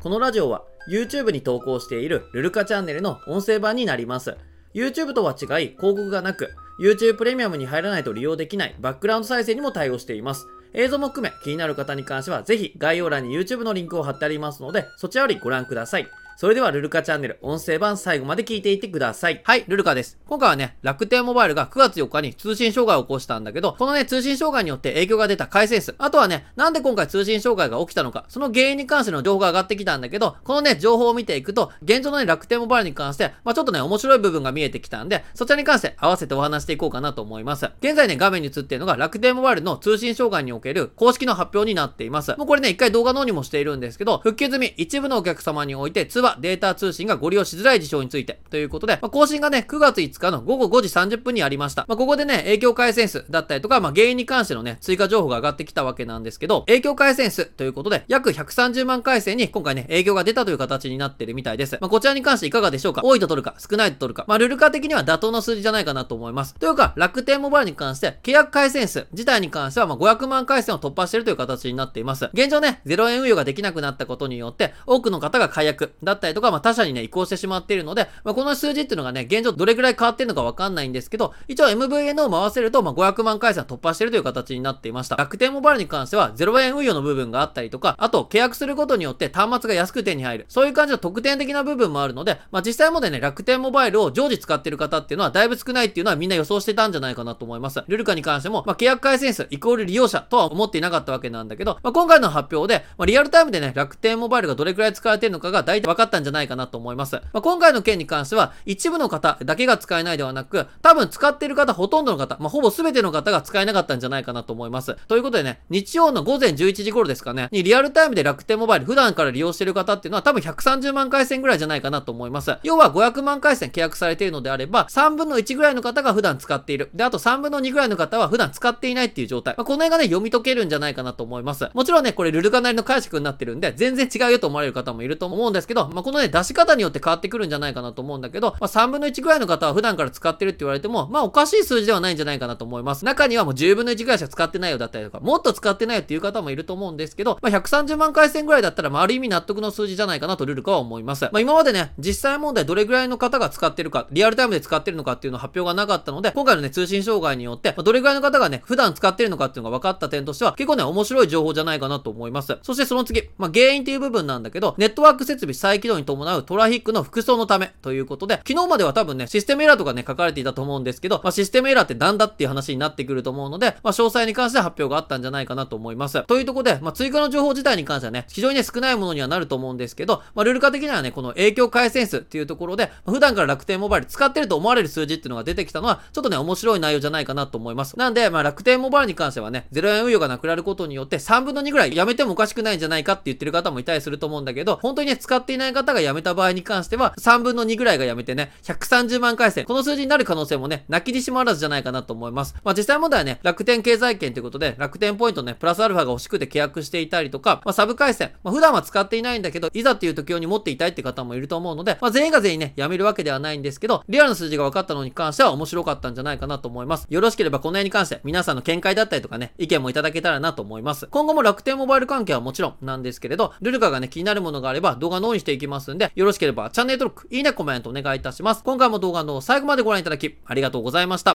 このラジオは YouTube に投稿しているルルカチャンネルの音声版になります。YouTube とは違い広告がなく、YouTube プレミアムに入らないと利用できないバックグラウンド再生にも対応しています。映像も含め気になる方に関してはぜひ概要欄に YouTube のリンクを貼ってありますので、そちらよりご覧ください。それではルルカチャンネル音声版最後まで聞いていってください。はい、ルルカです。今回はね、楽天モバイルが9月4日に通信障害を起こしたんだけど、このね、通信障害によって影響が出た回線数、あとはね、なんで今回通信障害が起きたのか、その原因に関しての情報が上がってきたんだけど、このね、情報を見ていくと、現状のね、楽天モバイルに関して、まあちょっとね、面白い部分が見えてきたんで、そちらに関して合わせてお話していこうかなと思います。現在ね、画面に映っているのが楽天モバイルの通信障害における公式の発表になっています。もうこれね、一回動画の方にもしているんですけど、復旧済み一部のお客様において通話、データ通信がご利用しづらい事象についてということで、まあ、更新がね、9月5日の午後5時30分にありました。まあ、ここでね、影響回線数だったりとか、まあ、原因に関してのね、追加情報が上がってきたわけなんですけど、影響回線数ということで、約130万回線に今回ね、影響が出たという形になってるみたいです。まあ、こちらに関していかがでしょうか？多いと取るか、少ないと取るか。まあ、ルルカ的には妥当な数字じゃないかなと思います。というか、楽天モバイルに関して、契約回線数自体に関しては、ま500万回線を突破しているという形になっています。現状ね、0円運用ができなくなったことによって、多くの方が解約だったりとか、まあ、他社にね、移行してしまっているので、まあ、この数字っていうのがね、現状どれくらい変わってるのかわかんないんですけど、一応 MVN を回せると、まあ、500万回線突破してるという形になっていました。楽天モバイルに関しては、0円運用の部分があったりとか、あと、契約することによって端末が安く手に入る。そういう感じの特典的な部分もあるので、まあ、実際もでね、楽天モバイルを常時使ってる方っていうのはだいぶ少ないっていうのはみんな予想してたんじゃないかなと思います。ルルカに関しても、まあ、契約回線数イコール利用者とは思っていなかったわけなんだけど、まあ、今回の発表で、まあ、リアルタイムでね、楽天モバイルがどれくらい使われてるのかが大体分かっったんじゃないかなと思います。まあ、今回の件に関しては、一部の方だけが使えないではなく、多分使っている方、ほとんどの方、まあ、ほぼ全ての方が使えなかったんじゃないかなと思います。ということでね、日曜の午前11時頃ですかね、にリアルタイムで楽天モバイル普段から利用している方っていうのは多分130万回線ぐらいじゃないかなと思います。要は500万回線契約されているのであれば、3分の1ぐらいの方が普段使っている。で、あと3分の2ぐらいの方は普段使っていないっていう状態。まあ、この辺がね、読み解けるんじゃないかなと思います。もちろんね、これルルカなりの解釈になってるんで、全然違うよと思われる方もいると思うんですけど、まあ、このね、出し方によって変わってくるんじゃないかなと思うんだけど、まあ、3分の1ぐらいの方は普段から使ってるって言われても、まあおかしい数字ではないんじゃないかなと思います。中にはもう10分の1ぐらいしか使ってないよだったりとか、もっと使ってないよっていう方もいると思うんですけど、まあ130万回線ぐらいだったら、まあある意味納得の数字じゃないかなとルルカは思います。まあ今までね、実際問題どれぐらいの方が使ってるか、リアルタイムで使ってるのかっていうの発表がなかったので、今回のね、通信障害によって、ま、どれぐらいの方がね、普段使ってるのかっていうのが分かった点としては、結構ね、面白い情報じゃないかなと思います。そしてその次、まあ原因っていう部分なんだけど、ネットワーク設備再起動に伴うトラフィックの服装のためということで、昨日までは多分ね、システムエラーとかね、書かれていたと思うんですけど、まあ、システムエラーってなんだっていう話になってくると思うので、まあ、詳細に関して発表があったんじゃないかなと思います。というところで、まあ、追加の情報自体に関してはね、非常にね、少ないものにはなると思うんですけど、まあ、ルール化的にはね、この影響回線数っていうところで、まあ、普段から楽天モバイル使ってると思われる数字っていうのが出てきたのは、ちょっとね、面白い内容じゃないかなと思います。なんで、まあ、楽天モバイルに関してはね、0円運用がなくなることによって、3分の2ぐらいやめてもおかしくないんじゃないかって言ってる方もいたりすると思うんだけど、本当にね、使っていない方がやめた場合に関しては、3分の2ぐらいがやめてね、130万回線、この数字になる可能性もね、泣きにしもあらずじゃないかなと思います。まあ実際問題はね、楽天経済圏ということで、楽天ポイントね、プラスアルファが欲しくて契約していたりとか、まあサブ回線、まあ普段は使っていないんだけど、いざっていう時用に持っていたいって方もいると思うので、まあ全員が全員ね、やめるわけではないんですけど、リアルな数字が分かったのに関しては面白かったんじゃないかなと思います。よろしければこの辺に関して皆さんの見解だったりとかね、意見もいただけたらなと思います。今後も楽天モバイル関係はもちろんなんですけれど、ルルカがね、気になるものがあれば動画の方にしていきますんで、よろしければチャンネル登録、いいね、コメントお願いいたします。今回も動画の最後までご覧いただき、ありがとうございました。